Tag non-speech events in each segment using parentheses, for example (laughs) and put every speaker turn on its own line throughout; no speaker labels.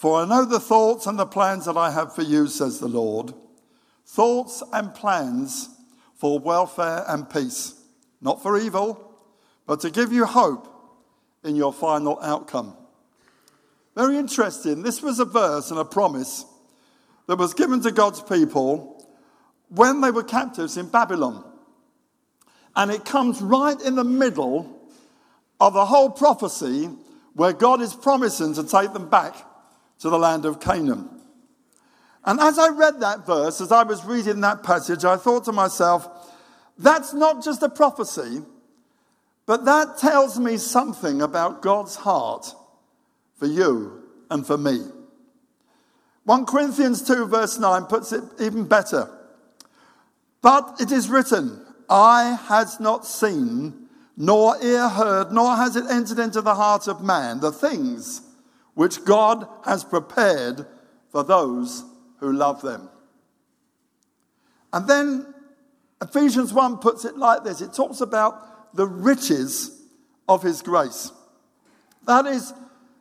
For I know the thoughts and the plans that I have for you, says the Lord. Thoughts and plans for welfare and peace, not for evil, but to give you hope in your final outcome. Very interesting. This was a verse and a promise that was given to God's people when they were captives in Babylon. And it comes right in the middle of the whole prophecy where God is promising to take them back to the land of Canaan. And as I read that verse, as I was reading that passage, I thought to myself, that's not just a prophecy, but that tells me something about God's heart for you and for me. 1 Corinthians 2, verse 9 puts it even better. But it is written, Eye has not seen, nor ear heard, nor has it entered into the heart of man the things which God has prepared for those who love them. And then Ephesians 1 puts it like this it talks about the riches of his grace. That is,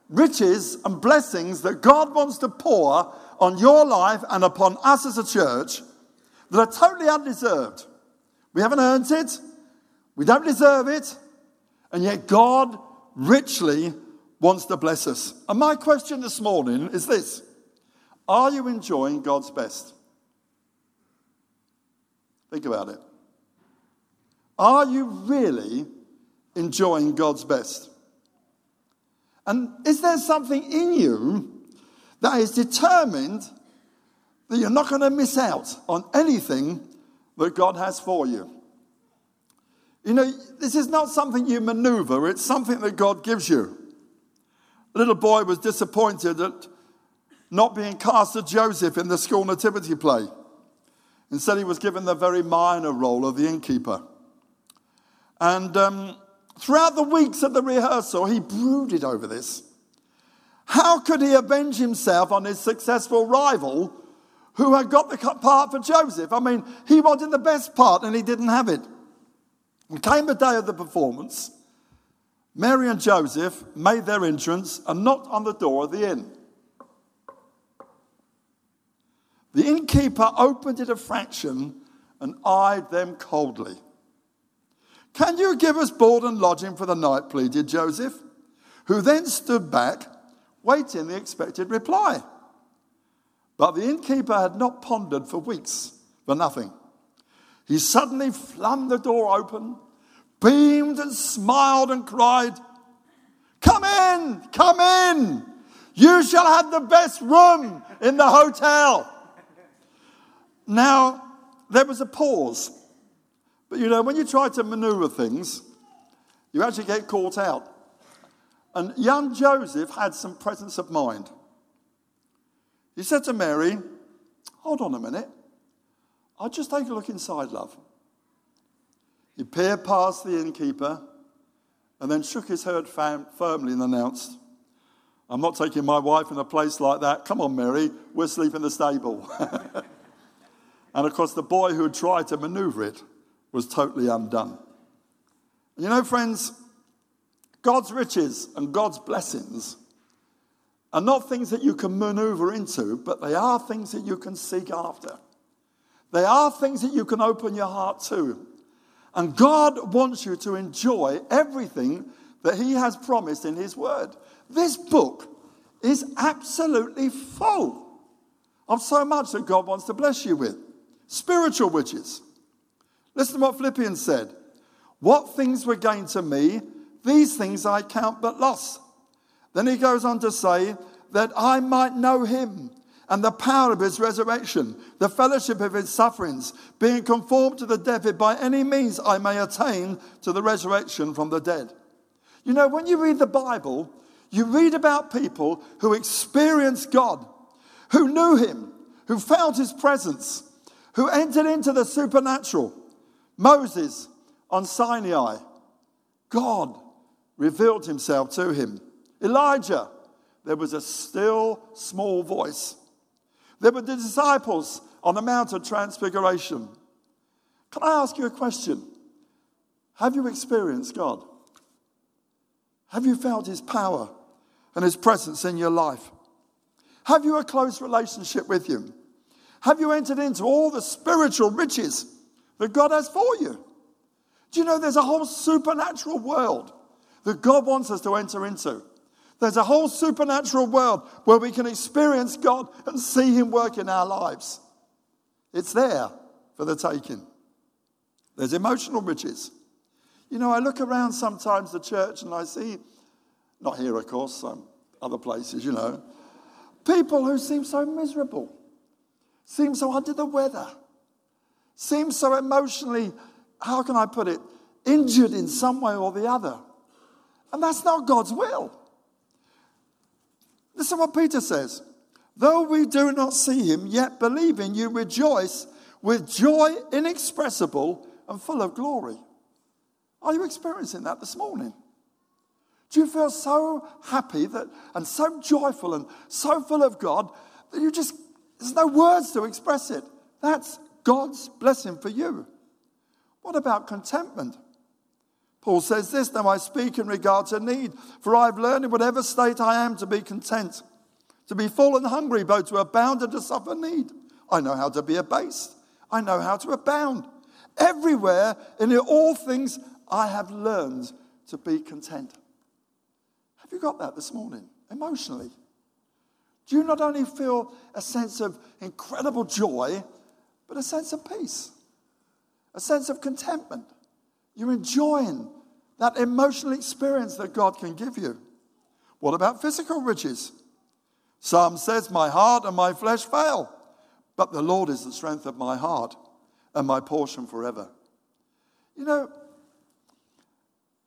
riches and blessings that God wants to pour on your life and upon us as a church that are totally undeserved. We haven't earned it, we don't deserve it, and yet God richly wants to bless us. And my question this morning is this Are you enjoying God's best? Think about it. Are you really enjoying God's best? And is there something in you that is determined that you're not going to miss out on anything that God has for you? You know, this is not something you maneuver, it's something that God gives you. A little boy was disappointed at not being cast as Joseph in the school nativity play. Instead, he was given the very minor role of the innkeeper. And um, throughout the weeks of the rehearsal, he brooded over this. How could he avenge himself on his successful rival who had got the part for Joseph? I mean, he wanted the best part and he didn't have it. And came the day of the performance. Mary and Joseph made their entrance and knocked on the door of the inn. The innkeeper opened it a fraction and eyed them coldly. Can you give us board and lodging for the night? pleaded Joseph, who then stood back, waiting the expected reply. But the innkeeper had not pondered for weeks for nothing. He suddenly flung the door open, beamed and smiled and cried, Come in, come in. You shall have the best room in the hotel. Now, there was a pause. But you know, when you try to maneuver things, you actually get caught out. And young Joseph had some presence of mind. He said to Mary, Hold on a minute. I'll just take a look inside, love. He peered past the innkeeper and then shook his head firmly and announced, I'm not taking my wife in a place like that. Come on, Mary, we'll sleep in the stable. (laughs) And of course, the boy who had tried to maneuver it was totally undone. You know, friends, God's riches and God's blessings are not things that you can maneuver into, but they are things that you can seek after. They are things that you can open your heart to. And God wants you to enjoy everything that He has promised in His Word. This book is absolutely full of so much that God wants to bless you with spiritual riches. Listen to what Philippians said. What things were gained to me, these things I count but loss. Then he goes on to say, that I might know him and the power of his resurrection, the fellowship of his sufferings, being conformed to the death, if by any means I may attain to the resurrection from the dead. You know, when you read the Bible, you read about people who experienced God, who knew him, who felt his presence, who entered into the supernatural. Moses on Sinai, God revealed himself to him. Elijah, there was a still small voice. There were the disciples on the Mount of Transfiguration. Can I ask you a question? Have you experienced God? Have you felt His power and His presence in your life? Have you a close relationship with Him? Have you entered into all the spiritual riches that God has for you? Do you know there's a whole supernatural world that God wants us to enter into? There's a whole supernatural world where we can experience God and see Him work in our lives. It's there for the taking. There's emotional riches. You know, I look around sometimes the church and I see, not here, of course, some other places, you know, people who seem so miserable, seem so under the weather, seem so emotionally, how can I put it, injured in some way or the other. And that's not God's will. Listen what Peter says. Though we do not see him, yet believing you rejoice with joy inexpressible and full of glory. Are you experiencing that this morning? Do you feel so happy that, and so joyful and so full of God that you just, there's no words to express it? That's God's blessing for you. What about contentment? Paul says this Now I speak in regard to need, for I've learned in whatever state I am to be content, to be full and hungry, both to abound and to suffer need. I know how to be abased, I know how to abound. Everywhere, in all things, I have learned to be content. Have you got that this morning, emotionally? Do you not only feel a sense of incredible joy, but a sense of peace, a sense of contentment? You're enjoying that emotional experience that God can give you. What about physical riches? Psalm says, My heart and my flesh fail, but the Lord is the strength of my heart and my portion forever. You know,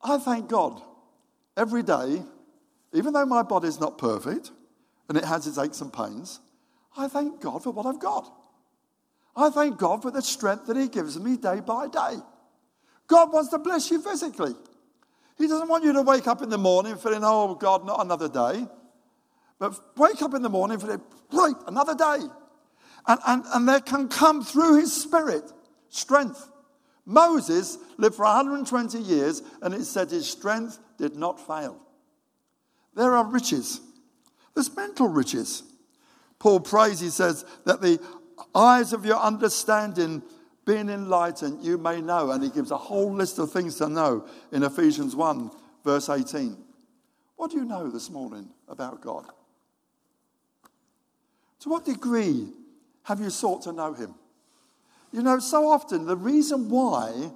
I thank God every day, even though my body's not perfect and it has its aches and pains, I thank God for what I've got. I thank God for the strength that He gives me day by day. God wants to bless you physically. He doesn't want you to wake up in the morning feeling, oh God, not another day. But wake up in the morning feeling, great, another day. And, and, and there can come through his spirit strength. Moses lived for 120 years and it said his strength did not fail. There are riches. There's mental riches. Paul prays, he says, that the eyes of your understanding being enlightened, you may know. And he gives a whole list of things to know in Ephesians 1, verse 18. What do you know this morning about God? To what degree have you sought to know him? You know, so often the reason why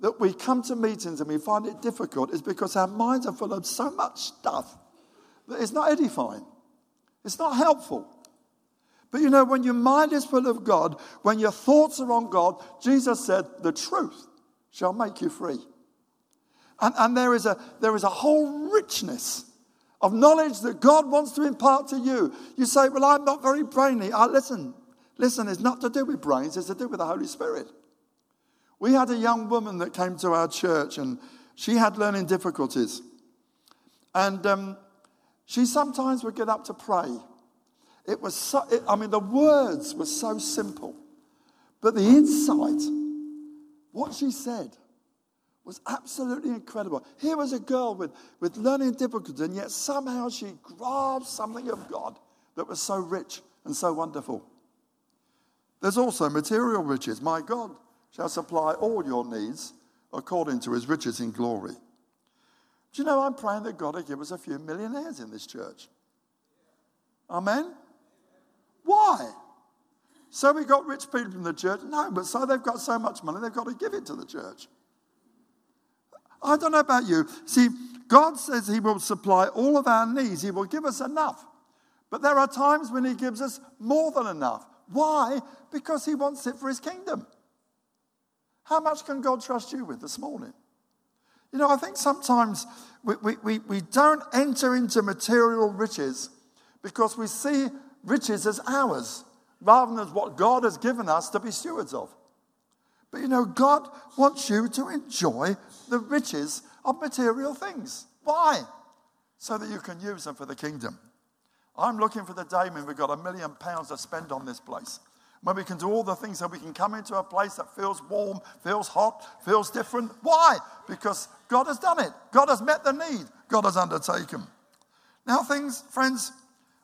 that we come to meetings and we find it difficult is because our minds are full of so much stuff that it's not edifying. It's not helpful. But you know, when your mind is full of God, when your thoughts are on God, Jesus said, the truth shall make you free. And, and there, is a, there is a whole richness of knowledge that God wants to impart to you. You say, Well, I'm not very brainy. I, listen, listen, it's not to do with brains, it's to do with the Holy Spirit. We had a young woman that came to our church and she had learning difficulties. And um, she sometimes would get up to pray. It was so, it, I mean, the words were so simple, but the insight, what she said, was absolutely incredible. Here was a girl with, with learning difficulties, and yet somehow she grasped something of God that was so rich and so wonderful. There's also material riches. My God shall supply all your needs according to his riches in glory. Do you know, I'm praying that God will give us a few millionaires in this church. Amen? Why? So we got rich people in the church? No, but so they've got so much money, they've got to give it to the church. I don't know about you. See, God says He will supply all of our needs, He will give us enough. But there are times when He gives us more than enough. Why? Because He wants it for His kingdom. How much can God trust you with this morning? You know, I think sometimes we, we, we, we don't enter into material riches because we see riches as ours rather than as what God has given us to be stewards of. But you know, God wants you to enjoy the riches of material things. Why? So that you can use them for the kingdom. I'm looking for the day when we've got a million pounds to spend on this place. When we can do all the things that we can come into a place that feels warm, feels hot, feels different. Why? Because God has done it. God has met the need. God has undertaken. Now, things, friends,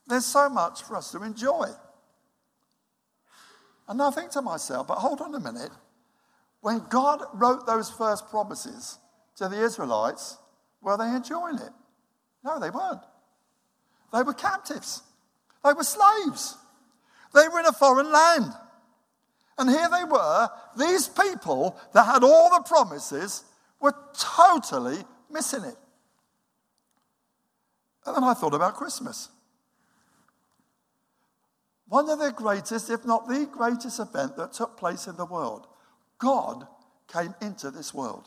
There's so much for us to enjoy. And I think to myself, but hold on a minute. When God wrote those first promises to the Israelites, were they enjoying it? No, they weren't. They were captives, they were slaves, they were in a foreign land. And here they were, these people that had all the promises were totally missing it. And then I thought about Christmas. One of the greatest, if not the greatest event that took place in the world. God came into this world.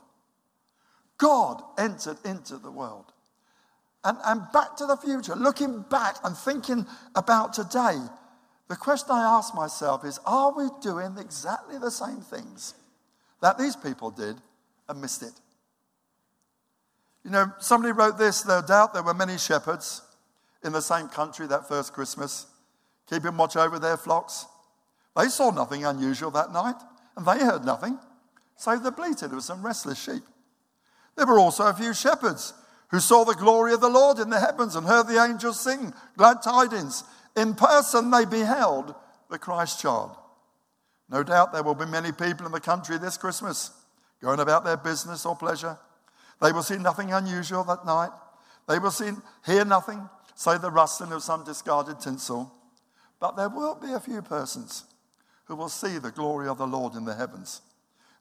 God entered into the world. And, and back to the future, looking back and thinking about today, the question I ask myself is are we doing exactly the same things that these people did and missed it? You know, somebody wrote this no doubt there were many shepherds in the same country that first Christmas, keeping watch over their flocks. They saw nothing unusual that night, and they heard nothing, save the bleated of some restless sheep. There were also a few shepherds who saw the glory of the Lord in the heavens and heard the angels sing glad tidings. In person, they beheld the Christ child. No doubt there will be many people in the country this Christmas going about their business or pleasure. They will see nothing unusual that night. They will see, hear nothing, save the rustling of some discarded tinsel. But there will be a few persons who will see the glory of the Lord in the heavens.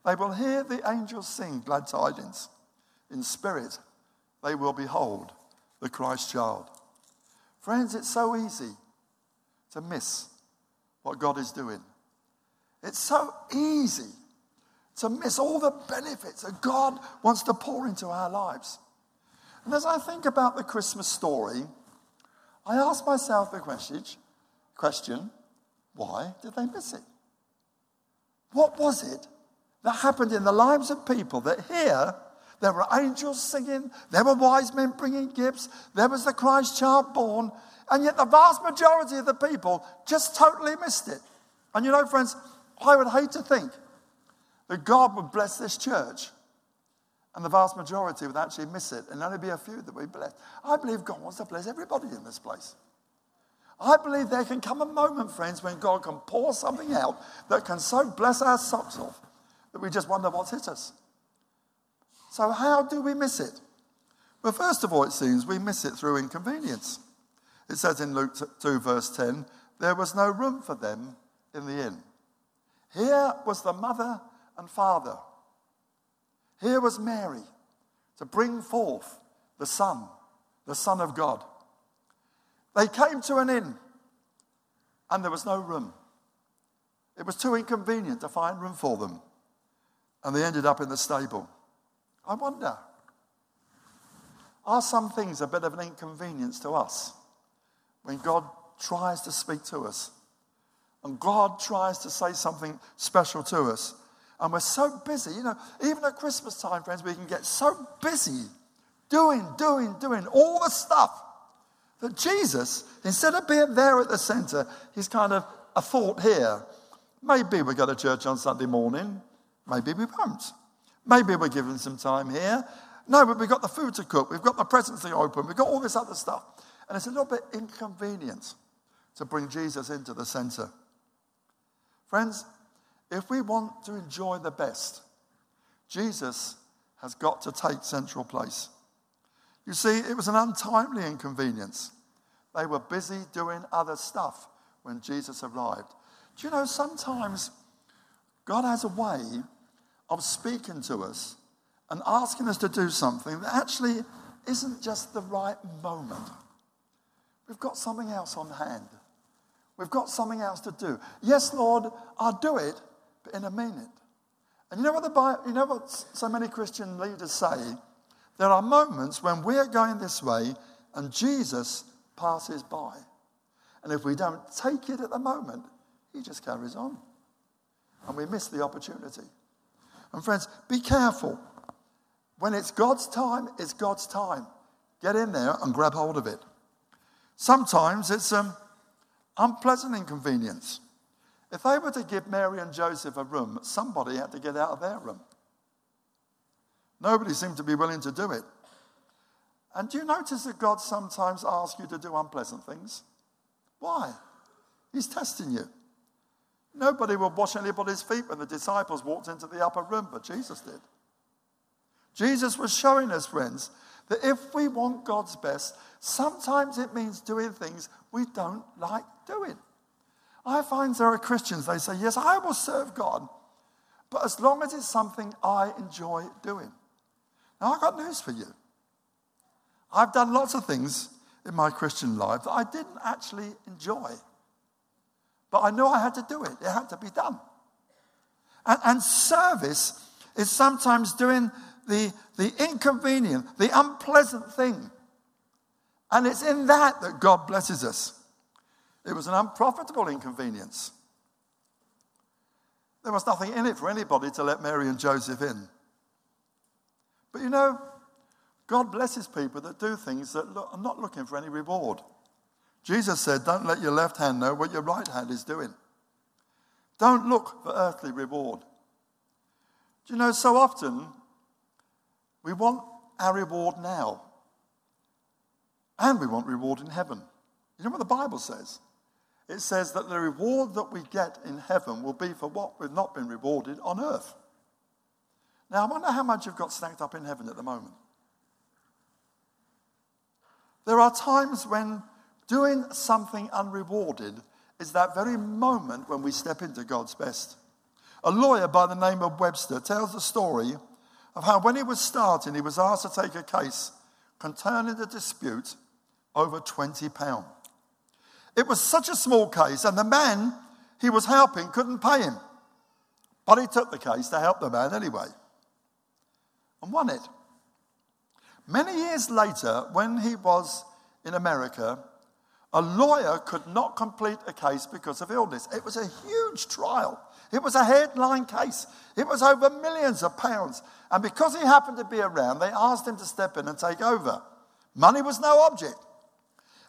They will hear the angels sing glad tidings. In spirit, they will behold the Christ child. Friends, it's so easy to miss what God is doing. It's so easy to miss all the benefits that God wants to pour into our lives. And as I think about the Christmas story, I ask myself the question, question why did they miss it? What was it that happened in the lives of people that here there were angels singing, there were wise men bringing gifts, there was the Christ child born, and yet the vast majority of the people just totally missed it. And you know, friends, I would hate to think that God would bless this church and the vast majority would actually miss it and only be a few that we bless. I believe God wants to bless everybody in this place. I believe there can come a moment, friends, when God can pour something out that can so bless our socks off that we just wonder what's hit us. So, how do we miss it? Well, first of all, it seems we miss it through inconvenience. It says in Luke 2, verse 10, there was no room for them in the inn. Here was the mother and father. Here was Mary to bring forth the Son, the Son of God. They came to an inn and there was no room. It was too inconvenient to find room for them. And they ended up in the stable. I wonder, are some things a bit of an inconvenience to us when God tries to speak to us? And God tries to say something special to us. And we're so busy, you know, even at Christmas time, friends, we can get so busy doing, doing, doing all the stuff that Jesus, instead of being there at the center, he's kind of a thought here. Maybe we go to church on Sunday morning, maybe we won't. Maybe we're given some time here. No, but we've got the food to cook, we've got the presents to open, we've got all this other stuff. And it's a little bit inconvenient to bring Jesus into the center. Friends, if we want to enjoy the best, Jesus has got to take central place. You see, it was an untimely inconvenience. They were busy doing other stuff when Jesus arrived. Do you know, sometimes God has a way of speaking to us and asking us to do something that actually isn't just the right moment. We've got something else on hand. We've got something else to do. Yes, Lord, I'll do it, but in a minute. And you know what the Bible, you know what so many Christian leaders say? There are moments when we're going this way and Jesus passes by. And if we don't take it at the moment, he just carries on. And we miss the opportunity. And friends, be careful. When it's God's time, it's God's time. Get in there and grab hold of it. Sometimes it's an um, unpleasant inconvenience. If they were to give Mary and Joseph a room, somebody had to get out of their room. Nobody seemed to be willing to do it. And do you notice that God sometimes asks you to do unpleasant things? Why? He's testing you. Nobody would wash anybody's feet when the disciples walked into the upper room, but Jesus did. Jesus was showing us, friends, that if we want God's best, sometimes it means doing things we don't like doing. I find there are Christians, they say, Yes, I will serve God, but as long as it's something I enjoy doing. Now, I've got news for you. I've done lots of things in my Christian life that I didn't actually enjoy. But I knew I had to do it, it had to be done. And, and service is sometimes doing the, the inconvenient, the unpleasant thing. And it's in that that God blesses us. It was an unprofitable inconvenience. There was nothing in it for anybody to let Mary and Joseph in. But you know, God blesses people that do things that look, are not looking for any reward. Jesus said, Don't let your left hand know what your right hand is doing. Don't look for earthly reward. Do you know, so often we want our reward now, and we want reward in heaven. You know what the Bible says? It says that the reward that we get in heaven will be for what we've not been rewarded on earth. Now, I wonder how much you've got stacked up in heaven at the moment. There are times when doing something unrewarded is that very moment when we step into God's best. A lawyer by the name of Webster tells the story of how, when he was starting, he was asked to take a case concerning a dispute over £20. It was such a small case, and the man he was helping couldn't pay him. But he took the case to help the man anyway and won it. Many years later, when he was in America, a lawyer could not complete a case because of illness. It was a huge trial. It was a headline case. It was over millions of pounds. And because he happened to be around, they asked him to step in and take over. Money was no object.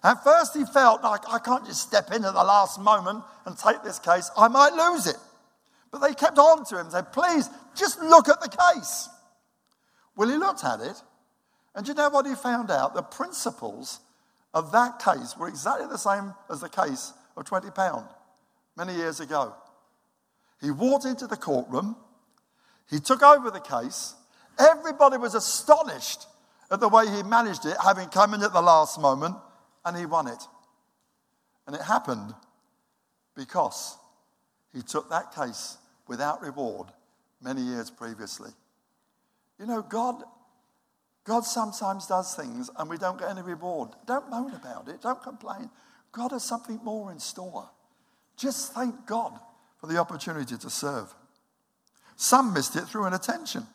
At first, he felt like, I can't just step in at the last moment and take this case. I might lose it. But they kept on to him and said, Please, just look at the case. Well, he looked at it and you know what he found out? The principles of that case were exactly the same as the case of £20 many years ago. He walked into the courtroom, he took over the case. Everybody was astonished at the way he managed it, having come in at the last moment, and he won it. And it happened because he took that case without reward many years previously. You know, God God sometimes does things and we don't get any reward. Don't moan about it. Don't complain. God has something more in store. Just thank God for the opportunity to serve. Some missed it through inattention.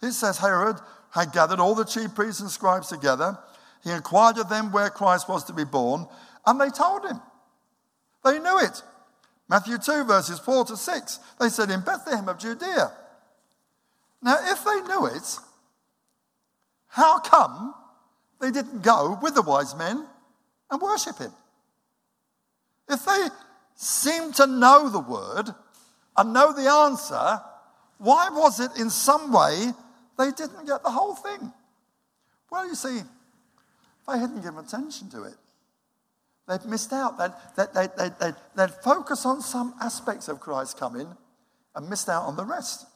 It says Herod had gathered all the chief priests and scribes together. He inquired of them where Christ was to be born, and they told him. They knew it. Matthew 2, verses 4 to 6. They said, In Bethlehem of Judea. Now, if they knew it, how come they didn't go with the wise men and worship him? If they seem to know the word and know the answer, why was it in some way they didn't get the whole thing? Well, you see, they hadn't given attention to it. They'd missed out. They'd, they'd, they'd, they'd, they'd focus on some aspects of Christ's coming and missed out on the rest.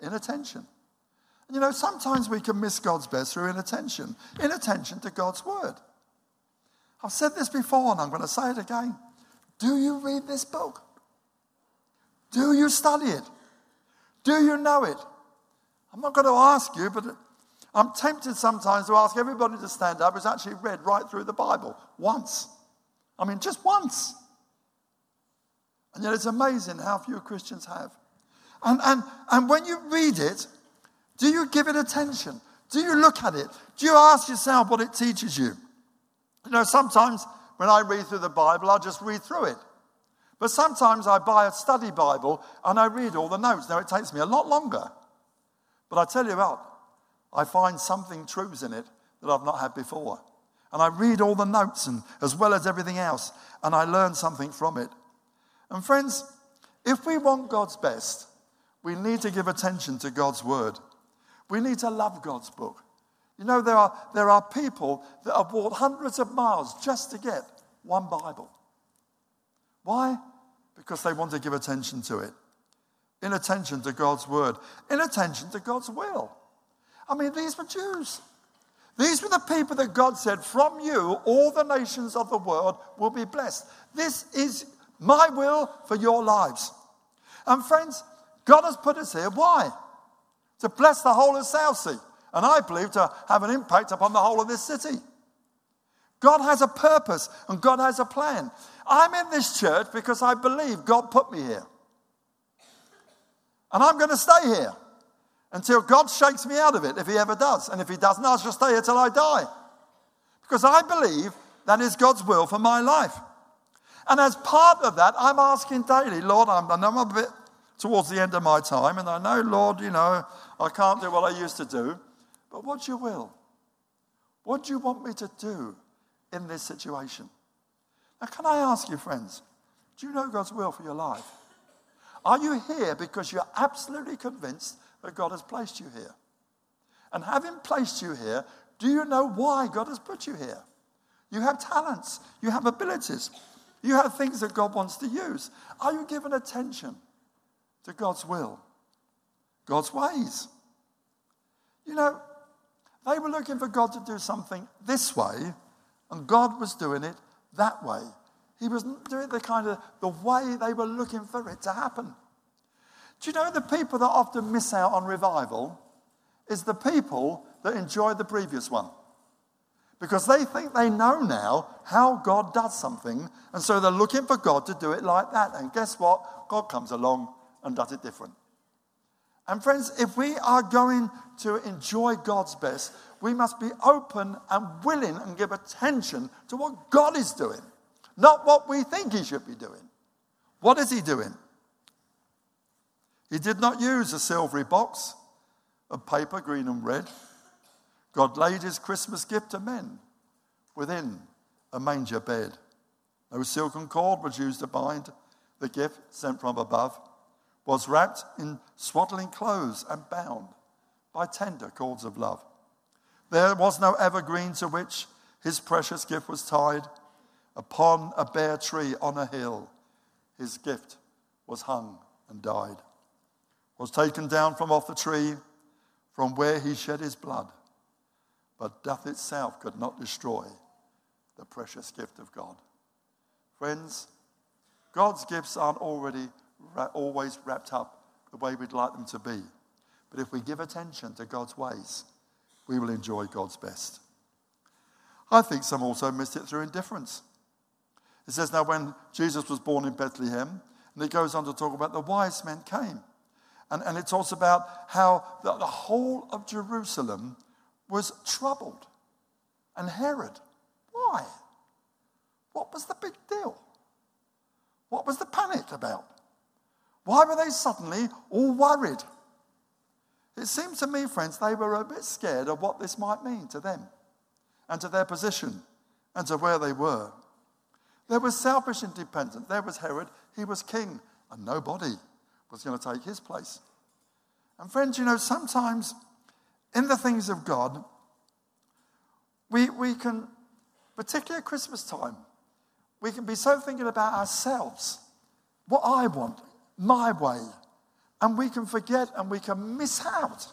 Inattention. And You know, sometimes we can miss God's best through inattention, inattention to God's word. I've said this before and I'm going to say it again. Do you read this book? Do you study it? Do you know it? I'm not going to ask you, but I'm tempted sometimes to ask everybody to stand up who's actually read right through the Bible once. I mean, just once. And yet it's amazing how few Christians have. And, and, and when you read it, do you give it attention? Do you look at it? Do you ask yourself what it teaches you? You know, sometimes when I read through the Bible, I just read through it. But sometimes I buy a study Bible and I read all the notes. Now, it takes me a lot longer. But I tell you what, I find something truths in it that I've not had before. And I read all the notes and as well as everything else, and I learn something from it. And friends, if we want God's best, we need to give attention to God's word. We need to love God's book. You know, there are, there are people that have walked hundreds of miles just to get one Bible. Why? Because they want to give attention to it, inattention to God's word, inattention to God's will. I mean, these were Jews. These were the people that God said, From you, all the nations of the world will be blessed. This is my will for your lives. And friends, God has put us here. Why? To bless the whole of Southsea. And I believe to have an impact upon the whole of this city. God has a purpose and God has a plan. I'm in this church because I believe God put me here. And I'm going to stay here until God shakes me out of it, if He ever does. And if He doesn't, I shall stay here till I die. Because I believe that is God's will for my life. And as part of that, I'm asking daily, Lord, I know I'm a bit towards the end of my time, and I know, Lord, you know, I can't do what I used to do, but what's your will? What do you want me to do in this situation? Now, can I ask you, friends, do you know God's will for your life? Are you here because you're absolutely convinced that God has placed you here? And having placed you here, do you know why God has put you here? You have talents, you have abilities, you have things that God wants to use. Are you giving attention to God's will, God's ways? You know, they were looking for God to do something this way, and God was doing it that way. He was doing the kind of the way they were looking for it to happen. Do you know the people that often miss out on revival is the people that enjoyed the previous one? Because they think they know now how God does something, and so they're looking for God to do it like that. And guess what? God comes along and does it different. And friends, if we are going to enjoy God's best, we must be open and willing and give attention to what God is doing, not what we think He should be doing. What is He doing? He did not use a silvery box of paper, green and red. God laid his Christmas gift to men within a manger bed. No silken cord was used to bind the gift sent from above, was wrapped in swaddling clothes and bound by tender cords of love. There was no evergreen to which his precious gift was tied. Upon a bare tree on a hill, his gift was hung and died was taken down from off the tree from where he shed his blood. But death itself could not destroy the precious gift of God. Friends, God's gifts aren't already always wrapped up the way we'd like them to be. But if we give attention to God's ways, we will enjoy God's best. I think some also missed it through indifference. It says now when Jesus was born in Bethlehem, and it goes on to talk about the wise men came. And, and it talks about how the, the whole of Jerusalem was troubled. And Herod, why? What was the big deal? What was the panic about? Why were they suddenly all worried? It seems to me, friends, they were a bit scared of what this might mean to them and to their position and to where they were. There was selfish independence. There was Herod. He was king, and nobody was going to take his place. And friends, you know, sometimes in the things of God, we, we can, particularly at Christmas time, we can be so thinking about ourselves, what I want, my way, and we can forget and we can miss out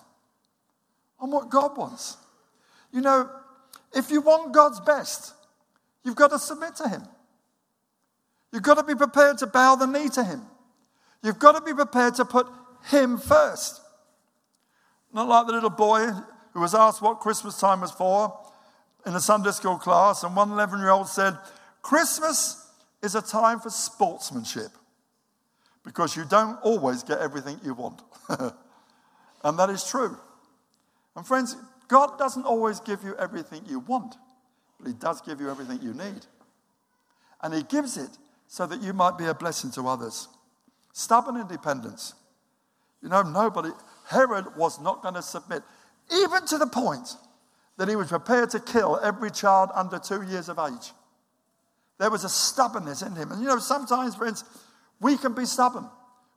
on what God wants. You know, if you want God's best, you've got to submit to Him. You've got to be prepared to bow the knee to Him. You've got to be prepared to put Him first. Not like the little boy who was asked what Christmas time was for in a Sunday school class, and one 11 year old said, Christmas is a time for sportsmanship because you don't always get everything you want. (laughs) and that is true. And friends, God doesn't always give you everything you want, but He does give you everything you need. And He gives it so that you might be a blessing to others. Stubborn independence. You know, nobody, Herod was not going to submit, even to the point that he was prepared to kill every child under two years of age. There was a stubbornness in him. And you know, sometimes, friends, we can be stubborn.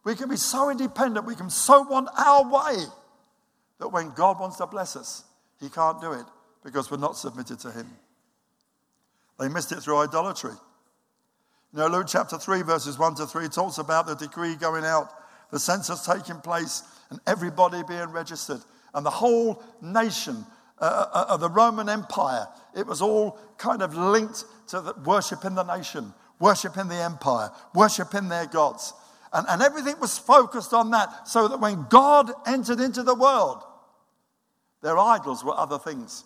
We can be so independent. We can so want our way that when God wants to bless us, he can't do it because we're not submitted to him. They missed it through idolatry. You know, Luke chapter 3, verses 1 to 3 talks about the decree going out, the census taking place, and everybody being registered. And the whole nation uh, uh, uh of the Roman Empire, it was all kind of linked to the worship in the nation, worship in the empire, worship in their gods. And, and everything was focused on that so that when God entered into the world, their idols were other things.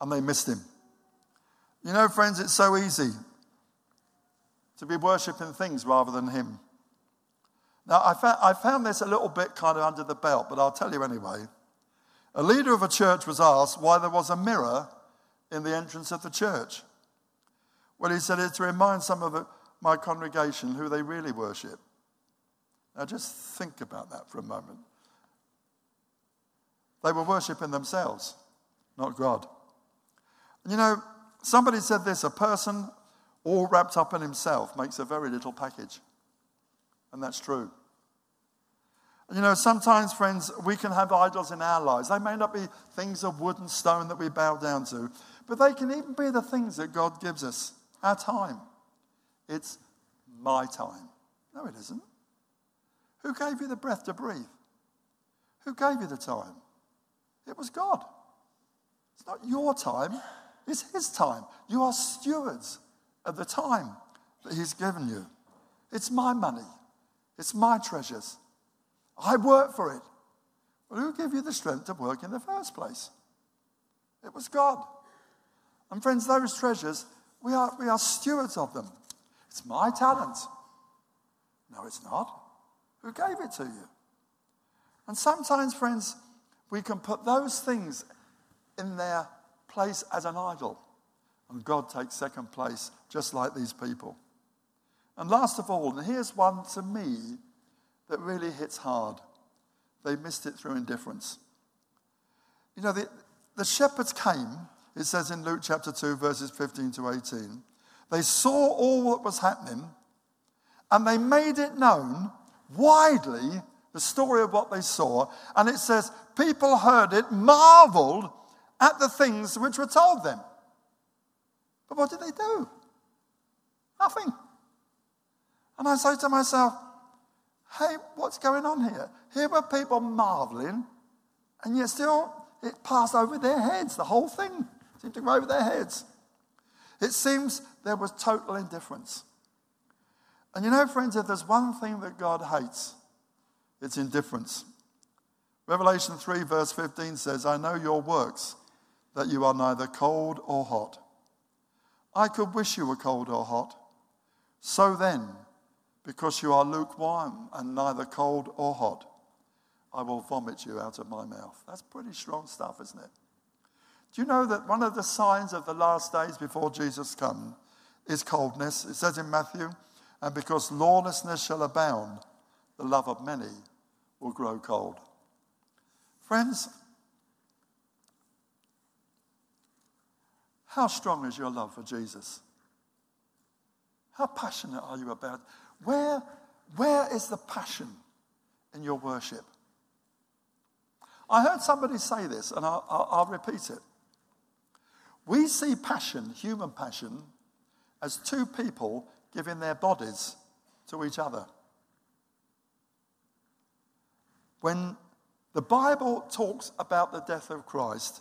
And they missed him. You know, friends, it's so easy to be worshipping things rather than him. Now, I found, I found this a little bit kind of under the belt, but I'll tell you anyway. A leader of a church was asked why there was a mirror in the entrance of the church. Well, he said it's to remind some of my congregation who they really worship. Now, just think about that for a moment. They were worshipping themselves, not God. You know, somebody said this a person all wrapped up in himself makes a very little package. And that's true. You know, sometimes, friends, we can have idols in our lives. They may not be things of wood and stone that we bow down to, but they can even be the things that God gives us our time. It's my time. No, it isn't. Who gave you the breath to breathe? Who gave you the time? It was God. It's not your time, it's His time. You are stewards of the time that He's given you. It's my money, it's my treasures. I work for it. Well, who gave you the strength to work in the first place? It was God. And friends, those treasures, we are, we are stewards of them. It's my talent. No, it's not. Who gave it to you? And sometimes, friends, we can put those things in their place as an idol. And God takes second place, just like these people. And last of all, and here's one to me that really hits hard they missed it through indifference. You know, the, the shepherds came, it says in Luke chapter 2, verses 15 to 18. They saw all that was happening and they made it known widely the story of what they saw. And it says, people heard it, marveled at the things which were told them. But what did they do? Nothing. And I say to myself, hey, what's going on here? Here were people marveling, and yet still it passed over their heads. The whole thing seemed to go over their heads. It seems there was total indifference. And you know, friends, if there's one thing that God hates, it's indifference. Revelation 3, verse 15 says, I know your works, that you are neither cold or hot. I could wish you were cold or hot. So then, because you are lukewarm and neither cold or hot, I will vomit you out of my mouth. That's pretty strong stuff, isn't it? Do you know that one of the signs of the last days before Jesus comes is coldness? It says in Matthew, and because lawlessness shall abound, the love of many will grow cold. Friends, how strong is your love for Jesus? How passionate are you about? Where, where is the passion in your worship? I heard somebody say this, and I'll, I'll, I'll repeat it. We see passion, human passion, as two people giving their bodies to each other. When the Bible talks about the death of Christ,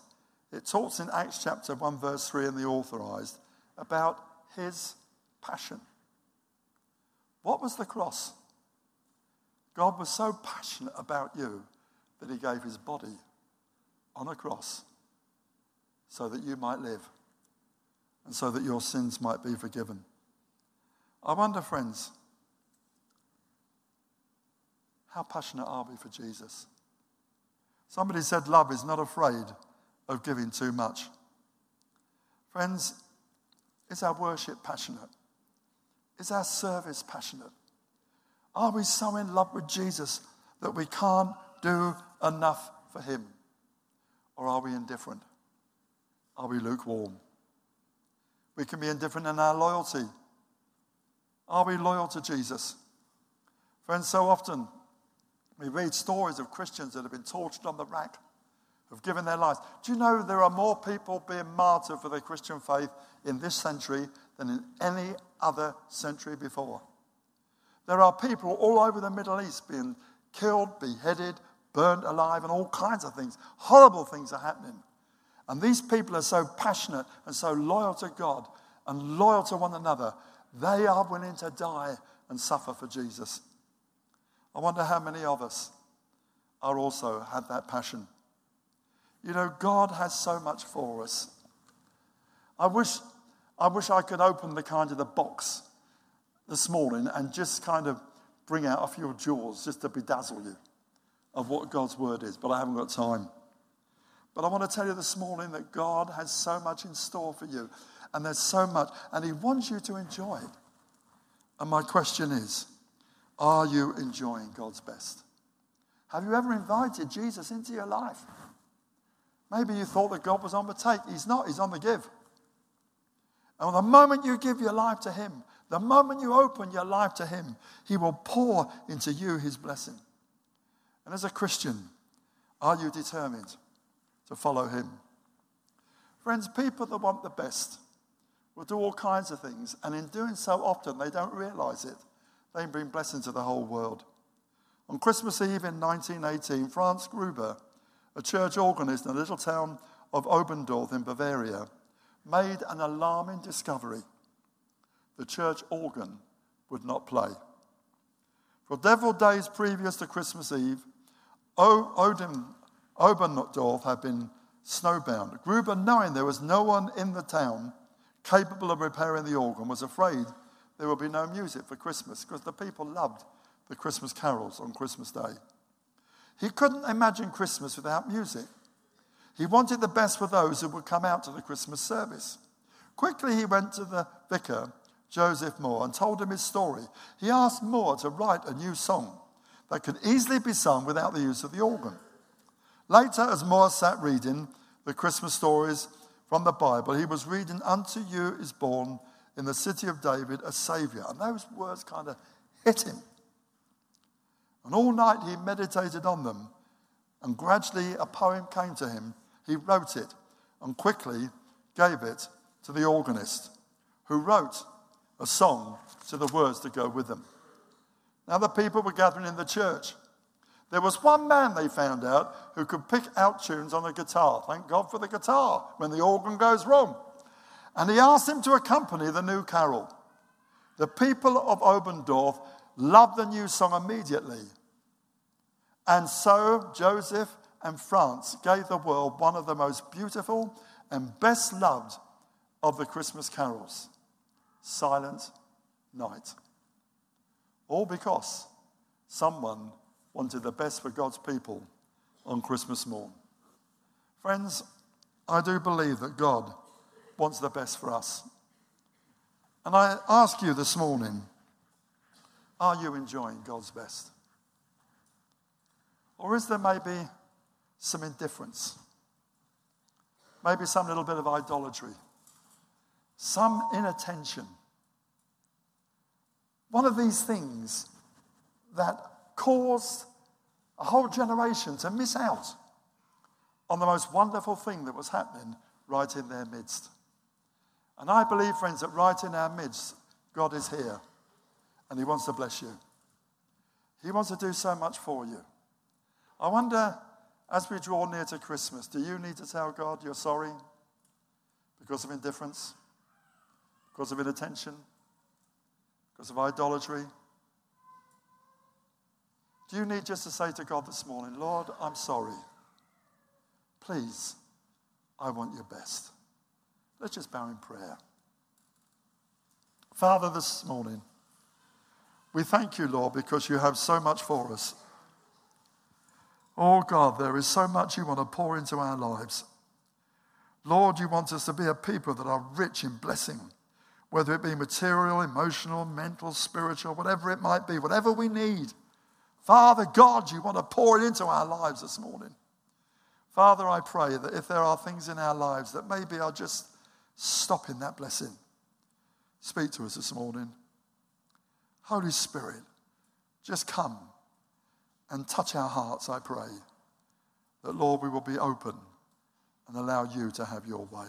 it talks in Acts chapter 1, verse 3 in the authorized about his passion. What was the cross? God was so passionate about you that he gave his body on a cross so that you might live and so that your sins might be forgiven. I wonder, friends, how passionate are we for Jesus? Somebody said love is not afraid of giving too much. Friends, is our worship passionate? Is our service passionate? Are we so in love with Jesus that we can't do enough for him? Or are we indifferent? Are we lukewarm? We can be indifferent in our loyalty. Are we loyal to Jesus? Friends, so often we read stories of Christians that have been tortured on the rack, have given their lives. Do you know there are more people being martyred for their Christian faith in this century than in any other century before. There are people all over the Middle East being killed, beheaded, burned alive, and all kinds of things. Horrible things are happening. And these people are so passionate and so loyal to God and loyal to one another, they are willing to die and suffer for Jesus. I wonder how many of us are also have that passion. You know, God has so much for us. I wish, I wish I could open the kind of the box this morning and just kind of bring out a few jewels just to bedazzle you of what God's word is, but I haven't got time. But I want to tell you this morning that God has so much in store for you, and there's so much, and He wants you to enjoy it. And my question is are you enjoying God's best? Have you ever invited Jesus into your life? Maybe you thought that God was on the take. He's not, He's on the give. And the moment you give your life to Him, the moment you open your life to Him, He will pour into you His blessing. And as a Christian, are you determined to follow Him? Friends, people that want the best will do all kinds of things, and in doing so often, they don't realize it. They bring blessing to the whole world. On Christmas Eve in 1918, Franz Gruber, a church organist in a little town of Oberndorf in Bavaria, made an alarming discovery. The church organ would not play. For several days previous to Christmas Eve, Odin, Oberndorf had been snowbound. Gruber, knowing there was no one in the town capable of repairing the organ, was afraid there would be no music for Christmas because the people loved the Christmas carols on Christmas Day. He couldn't imagine Christmas without music. He wanted the best for those who would come out to the Christmas service. Quickly, he went to the vicar, Joseph Mohr, and told him his story. He asked Mohr to write a new song that could easily be sung without the use of the organ. Later, as Mohr sat reading the Christmas stories from the Bible, he was reading, Unto you is born in the city of David a Savior. And those words kind of hit him. And all night he meditated on them. And gradually a poem came to him. He wrote it and quickly gave it to the organist, who wrote a song to the words to go with them. Now the people were gathering in the church. There was one man they found out who could pick out tunes on a guitar. Thank God for the guitar when the organ goes wrong. And he asked him to accompany the new carol. The people of Oberndorf loved the new song immediately. And so Joseph and Franz gave the world one of the most beautiful and best loved of the Christmas carols Silent Night. All because someone wanted the best for God's people on Christmas morn. Friends, I do believe that God wants the best for us. And I ask you this morning are you enjoying God's best? Or is there maybe some indifference? Maybe some little bit of idolatry, some inattention. One of these things that caused a whole generation to miss out on the most wonderful thing that was happening right in their midst. And I believe, friends, that right in our midst, God is here and He wants to bless you. He wants to do so much for you. I wonder, as we draw near to Christmas, do you need to tell God you're sorry because of indifference, because of inattention, because of idolatry? Do you need just to say to God this morning, Lord, I'm sorry. Please, I want your best. Let's just bow in prayer. Father, this morning, we thank you, Lord, because you have so much for us. Oh God, there is so much you want to pour into our lives. Lord, you want us to be a people that are rich in blessing, whether it be material, emotional, mental, spiritual, whatever it might be, whatever we need. Father God, you want to pour it into our lives this morning. Father, I pray that if there are things in our lives that maybe are just stopping that blessing, speak to us this morning. Holy Spirit, just come and touch our hearts, I pray. That, Lord, we will be open and allow you to have your way.